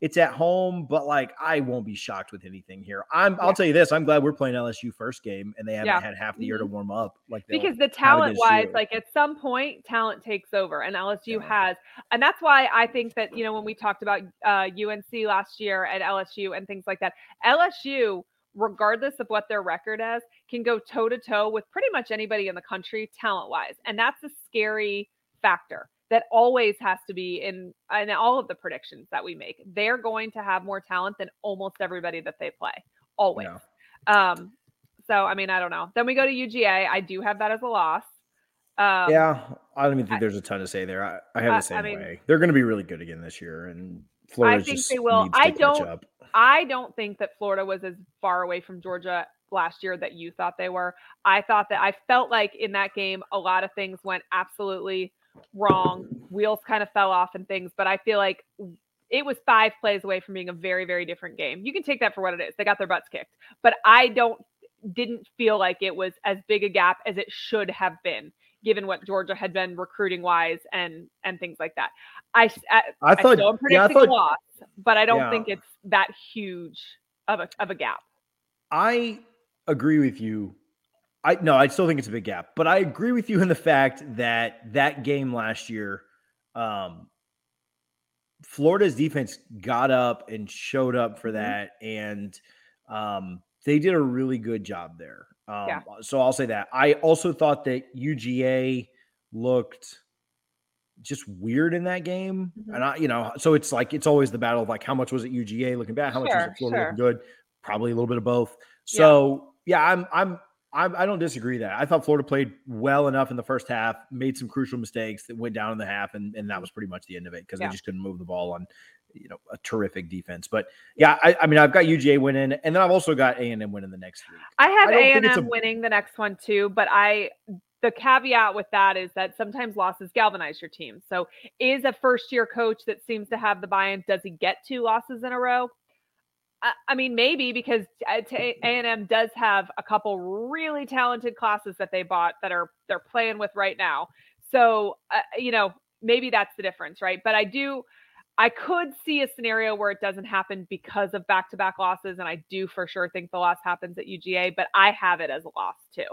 it's at home, but like I won't be shocked with anything here. I'm I'll Yeah. tell you this, I'm glad we're playing LSU first game and they haven't Yeah. had half the year to warm up like because the talent wise you. like at some point talent takes over and lsu Yeah. has and that's why i think that you know when we talked about uh, unc last year and lsu and things like that lsu regardless of what their record is can go toe to toe with pretty much anybody in the country talent wise and that's a scary factor that always has to be in in all of the predictions that we make they're going to have more talent than almost everybody that they play always Yeah. um, so I mean, I don't know. Then we go to UGA. I do have that as a loss. Um, yeah, I don't even think I- there's a ton to say there. I, I have I- I the same mean- way. They're going to be really good again this year, and Florida I think just they will. I don't-. I don't think that Florida was as far away from Georgia last year that you thought they were. I thought that I felt like in that game a lot of things went absolutely wrong. Wheels kind of fell off and things, but I feel like it was five plays away from being a very very different game. You can take that for what it is. They got their butts kicked, but I don't didn't feel like it was as big a gap as it should have been given what Georgia had been recruiting wise and and things like that. I I, I thought still am yeah, I predicting thought a loss, but I don't Yeah. think it's that huge of a of a gap. I agree with you. I no, I still think it's a big gap, but I agree with you in the fact that that game last year, um, Florida's defense got up and showed up for Mhm. that, and um, they did a really good job there. Um, Yeah. So I'll say that. I also thought that UGA looked just weird in that game, Mhm. and I, you know, so it's like it's always the battle of like how much was it UGA looking bad, how much was it Florida sure. looking good, probably a little bit of both. So yeah, I'm I'm I'm I don't disagree that. I thought Florida played well enough in the first half, made some crucial mistakes that went down in the half, and, and that was pretty much the end of it because Yeah. they just couldn't move the ball on you know a terrific defense. But yeah, I, I mean I've got UGA winning, and then I've also got A and M winning the next week. I have A and M winning the next one too, but I the caveat with that is that sometimes losses galvanize your team. So is a first year coach that seems to have the buy-in, does he get two losses in a row? I, mean, maybe because A and M does have a couple really talented classes that they bought that are they're playing with right now. So uh, you know, maybe that's the difference, right? But I do. I could see a scenario where it doesn't happen because of back-to-back losses, and I do for sure think the loss happens at UGA, but I have it as a loss too.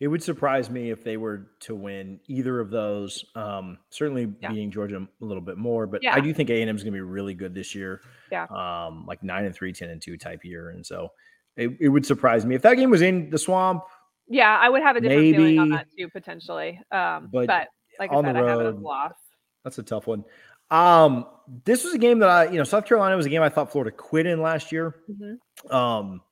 It would surprise me if they were to win either of those. Um, certainly Yeah. beating Georgia a little bit more, but Yeah. I do think A and M is going to be really good this year. Yeah. Um, like nine and three, 10 and two type year, and so it, it would surprise me if that game was in the swamp. Yeah, I would have a different feeling on that too, potentially. Um, but but, like I on said, the I have it as a road, loss. That's a tough one. Um, this was a game that I, you know, South Carolina was a game I thought Florida quit in last year. Mhm. Um,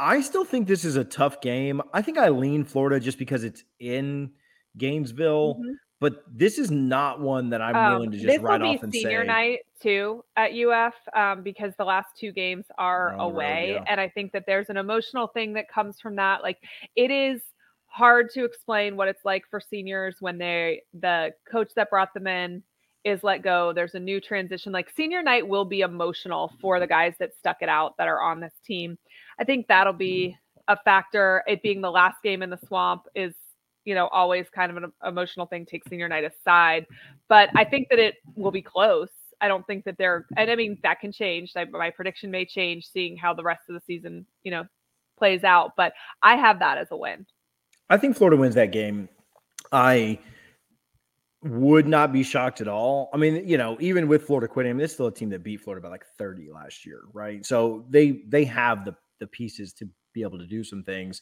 I still think this is a tough game. I think I lean Florida just because it's in Gainesville, Mhm. but this is not one that I'm Um, willing to just this will write be off and senior night too at UF um, because the last two games are Are on the road, away, yeah. and I think that there's an emotional thing that comes from that. Like it is hard to explain what it's like for seniors when they the coach that brought them in is let go. There's a new transition. Like senior night will be emotional for the guys that stuck it out that are on this team. I think that'll be a factor. It being the last game in the swamp is, you know, always kind of an emotional thing. Take senior night aside, but I think that it will be close. I don't think that they're, and I mean that can change. I, my prediction may change, seeing how the rest of the season, you know, plays out. But I have that as a win. I think Florida wins that game. I would not be shocked at all. I mean, you know, even with Florida quitting, I mean, it's still a team that beat Florida by like 30 last year, right? So they they have the the pieces to be able to do some things.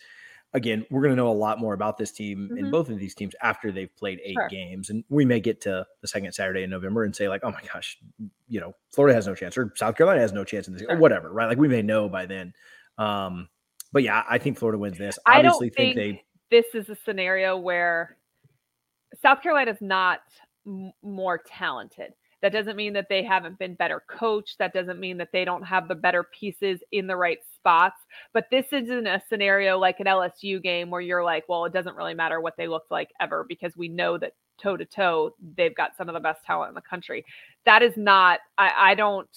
Again, we're going to know a lot more about this team in Mhm. both of these teams after they've played eight Sure. games, and we may get to the second Saturday in November and say like, oh my gosh, you know, Florida has no chance or South Carolina has no chance in this, or whatever, right? Like we may know by then. Um, but yeah, I think Florida wins this. I don't Obviously, think, think they this is a scenario where South Carolina is not m- more talented. That doesn't mean that they haven't been better coached. That doesn't mean that they don't have the better pieces in the right spots. But this isn't a scenario like an LSU game where you're like, well, it doesn't really matter what they looked like ever because we know that toe to toe, they've got some of the best talent in the country. That is not, I, I don't.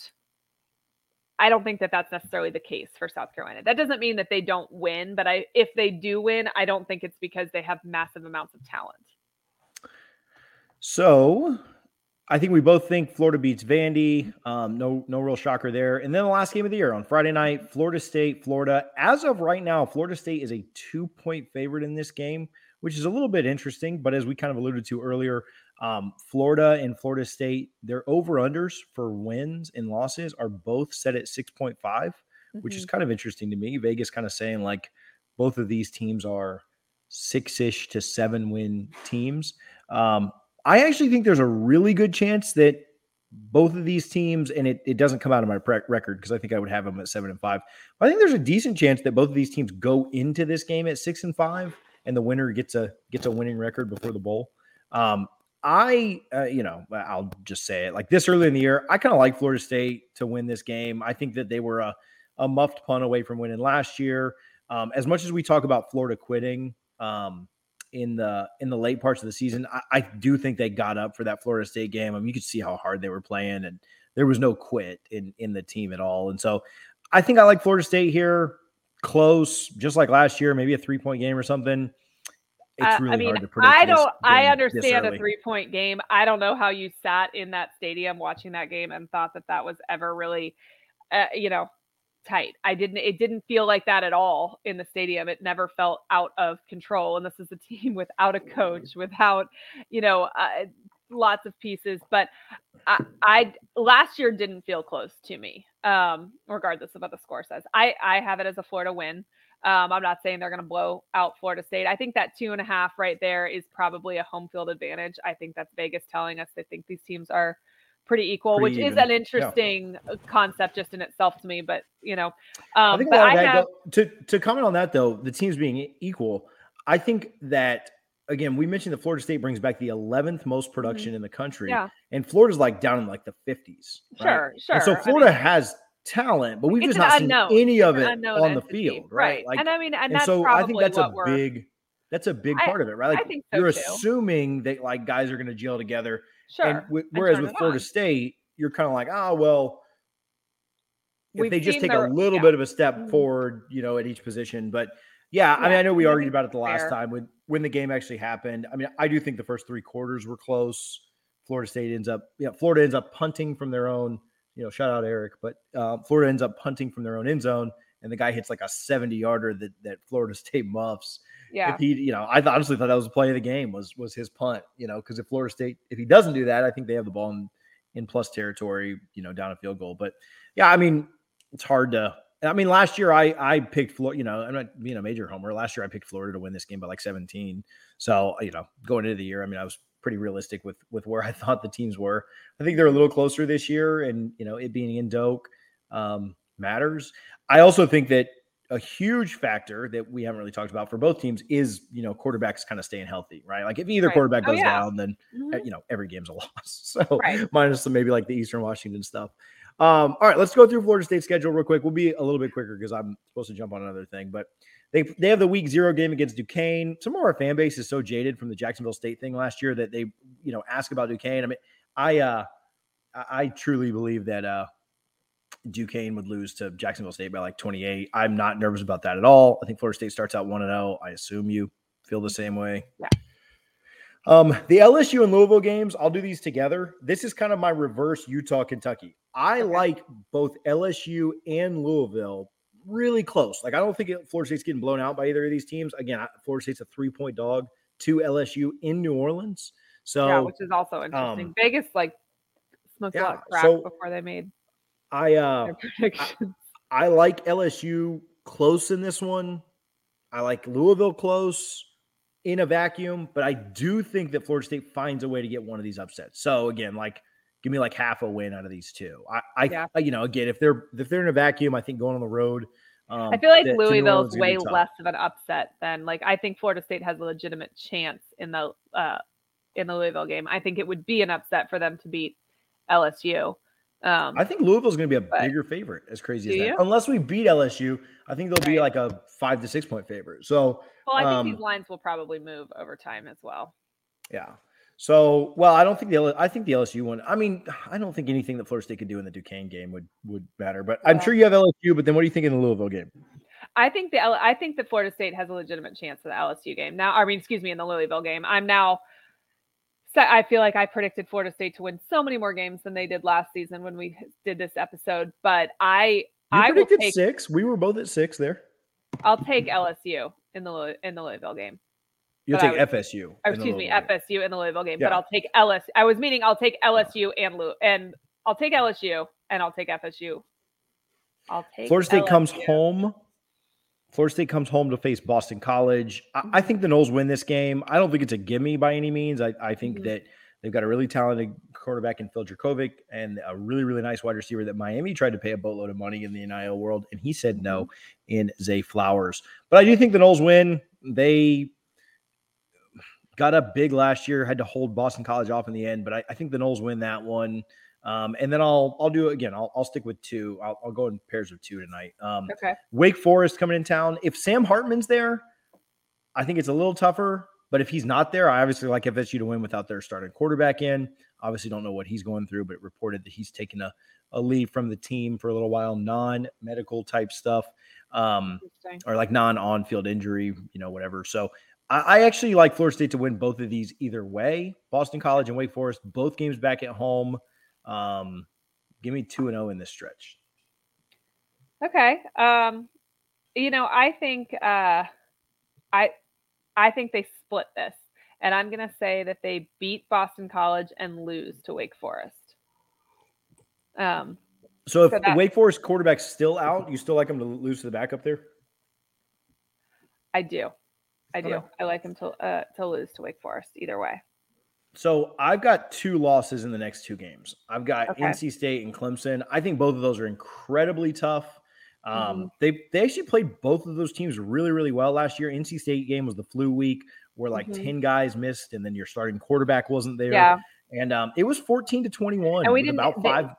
I don't think that that's necessarily the case for South Carolina. That doesn't mean that they don't win, but I if they do win, I don't think it's because they have massive amounts of talent. So I think we both think Florida beats Vandy. Um, no, no real shocker there. And then the last game of the year on Friday night, Florida State, Florida. As of right now, Florida State is a two-point favorite in this game, which is a little bit interesting. But as we kind of alluded to earlier, um, Florida and Florida State, their over/unders for wins and losses are both set at six point five, which is Mhm. kind of interesting to me. Vegas kind of saying like both of these teams are six-ish to seven-win teams. Um, I actually think there's a really good chance that both of these teams, and it, it doesn't come out of my pre- record because I think I would have them at seven and five. But I think there's a decent chance that both of these teams go into this game at six and five, and the winner gets a gets a winning record before the bowl. Um, I, uh, you know, I'll just say it like this early in the year. I kind of like Florida State to win this game. I think that they were a, a muffed punt away from winning last year. Um, as much as we talk about Florida quitting, um, in the in the late parts of the season. I, I do think they got up for that Florida State game. I mean, you could see how hard they were playing, and there was no quit in in the team at all. And so, I think I like Florida State here, close, just like last year, maybe a three point game or something. it's really I mean, hard to predict. I don't. I understand a three-point game. I don't know how you sat in that stadium watching that game and thought that that was ever really, uh, you know, tight. I didn't. It didn't feel like that at all in the stadium. It never felt out of control. And this is a team without a coach, without, you know, uh, lots of pieces. But I, I last year didn't feel close to me, um, regardless of what the score says. I I have it as a Florida win. Um, I'm not saying they're going to blow out Florida State. I think that two and a half right there is probably a home field advantage. I think that's Vegas telling us they think these teams are pretty equal, Pretty which is an interesting uh concept just in itself to me. But you know, I um, think but I have though- to to comment on that though, the teams being equal, I think that again we mentioned that Florida State brings back the 11th most production in the country, Mm-hmm. yeah, and Florida's like down in like the 50s. right? sure, sure. And so I Florida mean, has talent, but we've just not seen unknown. any of it on the field, right? Like, and I mean, and, and that's so probably I think that's a big that's a big I- part of it, right? I Like think so you're too. assuming that like guys are going to gel together, Sure. and w- whereas with Florida on. State, you're kind of like, oh well, if We've they just take their- a little yeah. bit of a step Mhm. forward, you know, at each position. But yeah, I mean, I know we argued about it the last fair. time when when the game actually happened. I mean, I do think the first three quarters were close. Florida State ends up, yeah, Florida ends up punting from their own, you know, shout out Eric, but uh, Florida ends up punting from their own end zone, and the guy hits like a 70 yarder that that Florida State muffs. Yeah. If he, you know, I th- honestly thought that was the play of the game was was his punt, you know, because if Florida State, if he doesn't do that, I think they have the ball in, in plus territory, you know, down a field goal. But yeah, I mean, it's hard to. I mean, last year I I picked Florida. You know, I'm not being a major homer. Last year I picked Florida to win this game by like 17. So you know, going into the year, I mean, I was pretty realistic with with where I thought the teams were. I think they're a little closer this year, and you know, it being in Doak um, matters. I also think that a huge factor that we haven't really talked about for both teams is you know quarterbacks kind of staying healthy, right? Like if either Right. quarterback Oh, goes yeah. down, then Mhm. uh, you know every game's a loss. So Right. minus some maybe like the Eastern Washington stuff. Um, all right, let's go through Florida State schedule real quick. We'll be a little bit quicker because I'm supposed to jump on another thing, but they they have the week zero game against Duquesne. Some of our fan base is so jaded from the Jacksonville State thing last year that they you know ask about Duquesne. I mean, I uh I, I truly believe that uh Duquesne would lose to Jacksonville State by like 28. I'm not nervous about that at all. I think Florida State starts out 1 0. I assume you feel the same way. Yeah. Um, the LSU and Louisville games, I'll do these together. This is kind of my reverse Utah Kentucky. I Okay. like both LSU and Louisville really close. Like, I don't think it- Florida State's getting blown out by either of these teams. Again, I- Florida State's a three point dog to LSU in New Orleans. So yeah, which is also interesting. um, Vegas like smoked a yeah, lot of crack so- before they made I, uh, predictions. I like LSU close in this one. I like Louisville close in a vacuum, but I do think that Florida State finds a way to get one of these upsets. So again, like give me like half a win out of these two. I, I, Yeah. I- you know, again, if they're if they're in a vacuum, I think going on the road. Um, I feel like Louisville's is way less of an upset than like I think Florida State has a legitimate chance in the uh in the Louisville game. I think it would be an upset for them to beat LSU. Um, I think Louisville's going to be a But- bigger favorite, as crazy as that. you? Unless we beat LSU, I think they'll be like a five to six point favorite. So well, I think um, these lines will probably move over time as well. Yeah. So, well, I don't think the I think the LSU one. I mean, I don't think anything that Florida State could do in the Duquesne game would would matter. But I'm sure you have LSU. But then, what do you think in the Louisville game? I think the I think that Florida State has a legitimate chance of the LSU game. Now, I mean, excuse me, in the Louisville game. I'm now. So I feel like I predicted Florida State to win so many more games than they did last season when we did this episode. But I, You I will predicted take, six. We were both at six there. I'll take LSU in the Louis- in the Louisville game. You'll But I take would- FSU. Or oh, excuse me, game. FSU in the Louisville game. But I'll take LSU. I was meaning I'll take LSU and Lou and I'll take LSU and I'll take FSU. I'll take Florida State comes home. Florida State comes home to face Boston College. I, I think the Noles win this game. I don't think it's a gimme by any means. I, I think Mhm. that they've got a really talented quarterback in Phil Jurkovec and a really, really nice wide receiver that Miami tried to pay a boatload of money in the NIL world, and he said no in Zay Flowers. But I do think the Noles win. They got up big last year, had to hold Boston College off in the end, but I, I think the Noles win that one. Um, and then I'll I'll do it again. I'll, I'll stick with two. I'll, I'll go in pairs of two tonight. Um, Okay. Wake Forest coming in town. If Sam Hartman's there, I think it's a little tougher. But if he's not there, I obviously like FSU to win without their starting quarterback in. Obviously, don't know what he's going through, but it reported that he's taken a, a leave from the team for a little while, non medical type stuff, um, or like non on field injury, you know, whatever. So I, I actually like Florida State to win both of these either way. Boston College and Wake Forest, both games back at home. Um, give me two and zero in this stretch. Okay. Um, you know, I think uh, I I think they split this, and I'm going to say that they beat Boston College and lose to Wake Forest. Um, so if so that, Wake Forest quarterback's still out, you still like him to lose to the backup there? I do. I do. Okay. I like him to uh, to lose to Wake Forest either way. So I've got two losses in the next two games. I've got okay. NC State and Clemson. I think both of those are incredibly tough. Um, mm-hmm. They they actually played both of those teams really really well last year. NC State game was the flu week where like mm-hmm. ten guys missed, and then your starting quarterback wasn't there. Yeah, and um, it was fourteen to twenty one. And we didn't about five.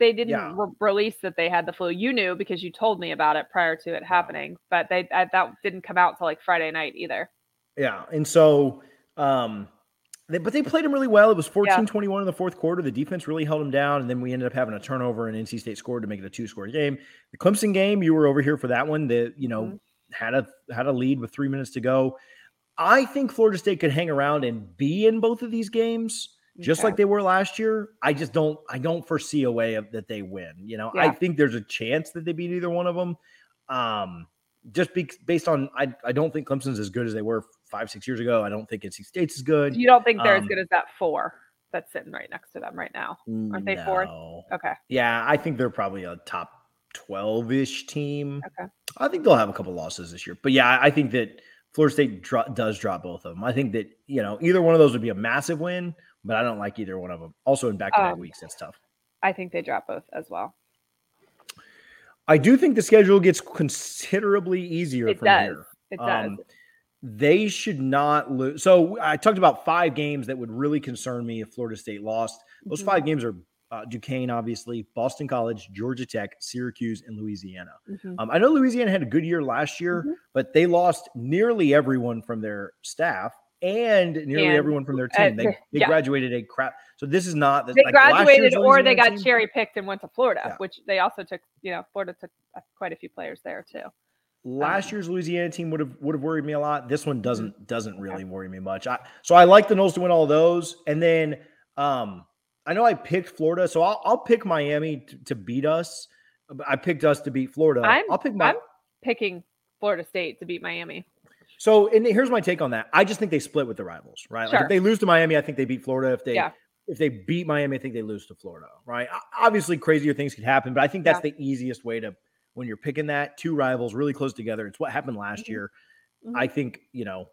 They, didn't yeah. re- release that they had the flu. You knew because you told me about it prior to it happening, but they I, that didn't come out till like Friday night either. Yeah, and so um, they, but they played him really well. It was 14 21 in the fourth quarter. The defense really held him down. And then we ended up having a turnover, and NC State scored to make it a two score game. The Clemson game, you were over here for that one that, you know, mm-hmm. had a had a lead with three minutes to go. I think Florida State could hang around and be in both of these games. Just okay. like they were last year, I just don't. I don't foresee a way of, that they win. You know, yeah. I think there's a chance that they beat either one of them. Um, just be, based on, I, I don't think Clemson's as good as they were five, six years ago. I don't think NC State's as good. You don't think they're um, as good as that four that's sitting right next to them right now? Aren't they no. fourth? Okay. Yeah, I think they're probably a top 12 ish team. Okay. I think they'll have a couple losses this year. But yeah, I think that Florida State dro- does drop both of them. I think that, you know, either one of those would be a massive win, but I don't like either one of them. Also, in back to back weeks, that's tough. I think they drop both as well. I do think the schedule gets considerably easier it from does. here. It does. Um, they should not lose. So I talked about five games that would really concern me if Florida State lost. Those mm-hmm. five games are uh, Duquesne, obviously, Boston College, Georgia Tech, Syracuse, and Louisiana. Mm-hmm. Um, I know Louisiana had a good year last year, mm-hmm. but they lost nearly everyone from their staff and nearly and, everyone from their team. Uh, they, they yeah. graduated a crap. So this is not the, they like graduated or they got cherry picked and went to Florida, yeah. which they also took. You know, Florida took uh, quite a few players there too. Last um, year's Louisiana team would have would have worried me a lot. This one doesn't mm-hmm. doesn't really worry me much. I, so I like the Noles to win all those, and then um, I know I picked Florida, so I'll, I'll pick Miami to, to, beat us. I picked us to beat Florida. I'm, I'll pick my, I'm picking Florida State to beat Miami. So, and here's my take on that. I just think they split with the rivals, right? Sure. Like if they lose to Miami, I think they beat Florida. If they yeah. If they beat Miami, I think they lose to Florida, right? Obviously, crazier things could happen, but I think that's yeah. the easiest way to when you're picking that two rivals really close together. It's what happened last mm-hmm. year. Mm-hmm. I think, you know,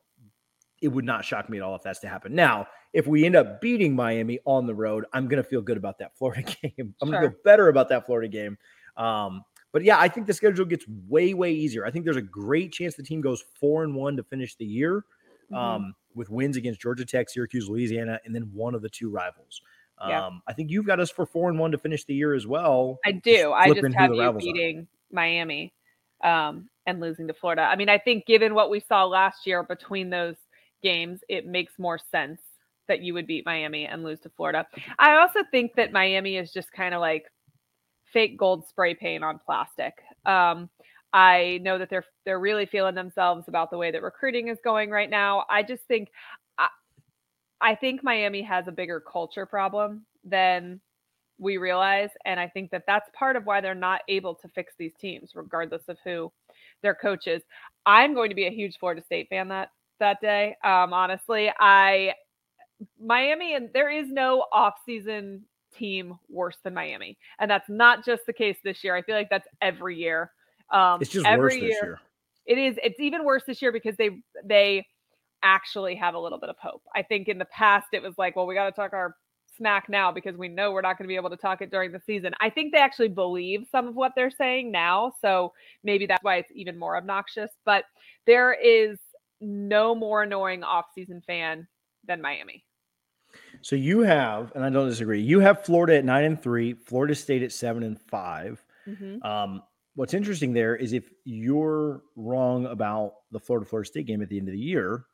it would not shock me at all if that's to happen. Now, if we end up beating Miami on the road, I'm going to feel good about that Florida game. I'm sure. going to feel better about that Florida game. Um, but yeah, I think the schedule gets way, way easier. I think there's a great chance the team goes four and one to finish the year mm-hmm. um, with wins against Georgia Tech, Syracuse, Louisiana, and then one of the two rivals. Yeah. Um, I think you've got us for four and one to finish the year as well. I do. Just I just have you beating are. Miami um, and losing to Florida. I mean, I think given what we saw last year between those games, it makes more sense that you would beat Miami and lose to Florida. I also think that Miami is just kind of like fake gold spray paint on plastic. Um, I know that they're they're really feeling themselves about the way that recruiting is going right now. I just think I, I think Miami has a bigger culture problem than we realize. And I think that that's part of why they're not able to fix these teams, regardless of who their coach is. I'm going to be a huge Florida State fan that that day. Um, honestly, I Miami and there is no off-season team worse than Miami, and that's not just the case this year. I feel like that's every year. Um, it's just every worse year, this year. It is. It's even worse this year because they they actually have a little bit of hope. I think in the past it was like, well, we got to talk our smack now because we know we're not going to be able to talk it during the season. I think they actually believe some of what they're saying now. So maybe that's why it's even more obnoxious. But there is no more annoying off-season fan than Miami. So you have, and I don't disagree, you have Florida at nine and three, Florida State at seven and 5 mm-hmm. Um, what's interesting there is if you're wrong about the Florida Florida State game at the end of the year,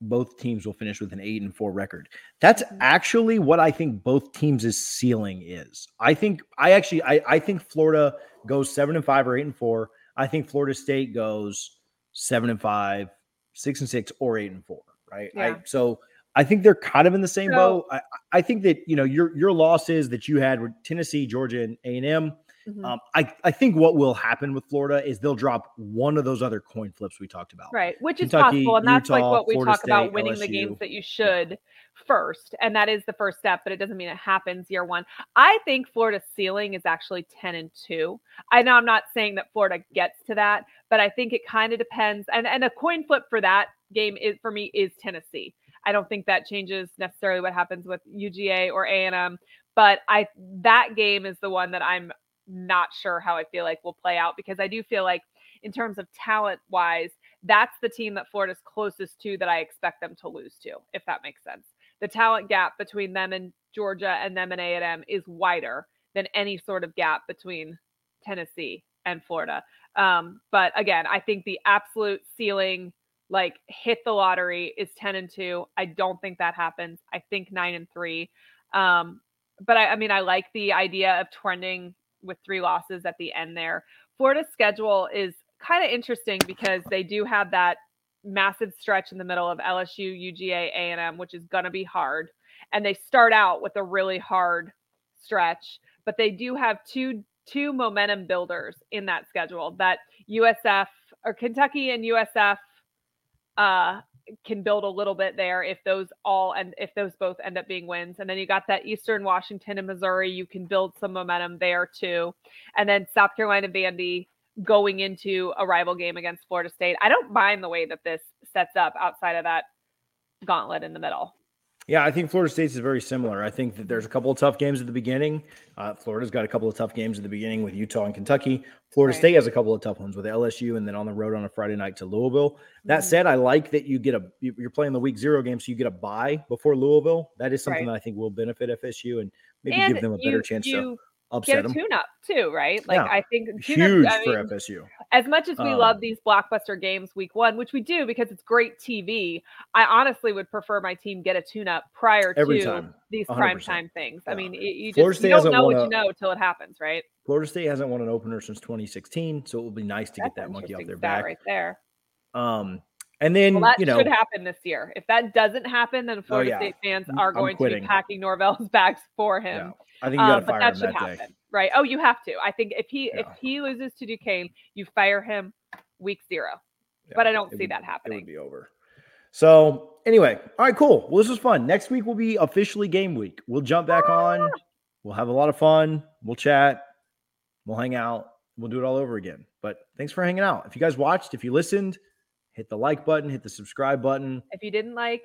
both teams will finish with an eight and four record. That's mm-hmm. actually what I think both teams' ceiling is. I think I actually I, I think Florida goes seven and five or eight and four. I think Florida State goes seven and five, six and six or eight and four, right? Yeah. I, so I think they're kind of in the same So- boat. I, I think that you know your your losses that you had were Tennessee, Georgia, and A and M. Mhm. Um, I I think what will happen with Florida is they'll drop one of those other coin flips we talked about. Right, which is possible, and that's like what we Florida talk about State, winning the games that you should first, and that is the first step, but it doesn't mean it happens year one. I think Florida's ceiling is actually ten and two. I know I'm not saying that Florida gets to that, but I think it kind of depends. And and a coin flip for that game is for me is Tennessee. I don't think that changes necessarily what happens with UGA or A and M, but I that game is the one that I'm not sure how I feel like will play out because I do feel like in terms of talent wise, that's the team that Florida's closest to that I expect them to lose to, if that makes sense. The talent gap between them and Georgia and them and A&M is wider than any sort of gap between Tennessee and Florida. Um, but again, I think the absolute ceiling, like hit the lottery, is 10 and 2. I don't think that happens. I think 9 and 3. Um, but I, I mean, I like the idea of trending with three losses at the end there. Florida's schedule is kind of interesting because they do have that massive stretch in the middle of LSU, UGA, A&M, which is going to be hard. And they start out with a really hard stretch, but they do have two two momentum builders in that schedule that USF or Kentucky and USF uh can build a little bit there if those all and if those both end up being wins. And then you got that Eastern Washington and Missouri, you can build some momentum there too. And then South Carolina Vandy going into a rival game against Florida State. I don't mind the way that this sets up outside of that gauntlet in the middle. Yeah, I think Florida State's is very similar. I think that there's a couple of tough games at the beginning. Uh, Florida's got a couple of tough games at the beginning with Utah and Kentucky. Florida Right. State has a couple of tough ones with LSU and then on the road on a Friday night to Louisville. That Mhm. said, I like that you get a you- you're playing the week zero game, so you get a bye before Louisville. That is something Right. that I think will benefit FSU and maybe and give them a better you, chance to you upset get a tune up too, right? Like Yeah. I think Huge I for FSU. as much as we Um, love these blockbuster games week one, which we do because it's great TV, I honestly would prefer my team get a tune up prior to time. these 100%. prime time things. I mean, you, you Florida just State you don't know what a- you know till it happens, right? Florida State hasn't won an opener since 2016, so it will be nice to That's get that monkey off their back. right there. Um, and then Well, that you know, should happen this year. If that doesn't happen, then Florida yeah. State fans are I'm going to be packing Norvell's bags for him. yeah, I think you got Um, to but fire that him should that happen, day. right? Oh, you have to. I think if he if he loses to Duquesne, you fire him week zero. Yeah, but I don't it see would- that It happening. would be over. So anyway, all right, cool. Well, this was fun. Next week will be officially game week. We'll jump back on. We'll have a lot of fun. We'll chat. We'll hang out. We'll do it all over again. But thanks for hanging out. If you guys watched, if you listened, hit the like button, hit the subscribe button. If you didn't like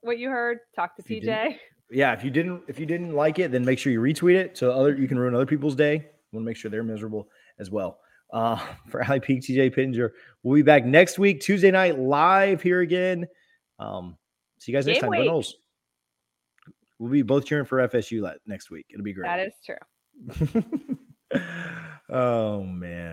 what you heard, talk to If TJ. Yeah, if you didn't if you didn't like it, then make sure you retweet it so other you can ruin other people's day. Want to make sure they're miserable as well. Uh, for Ali Peak, TJ Pittenger, we'll be back next week, Tuesday night, live here again. Um, see you guys next Game time. Go week. Noles. We'll be both cheering for FSU next week. It'll be great. That is true. oh man.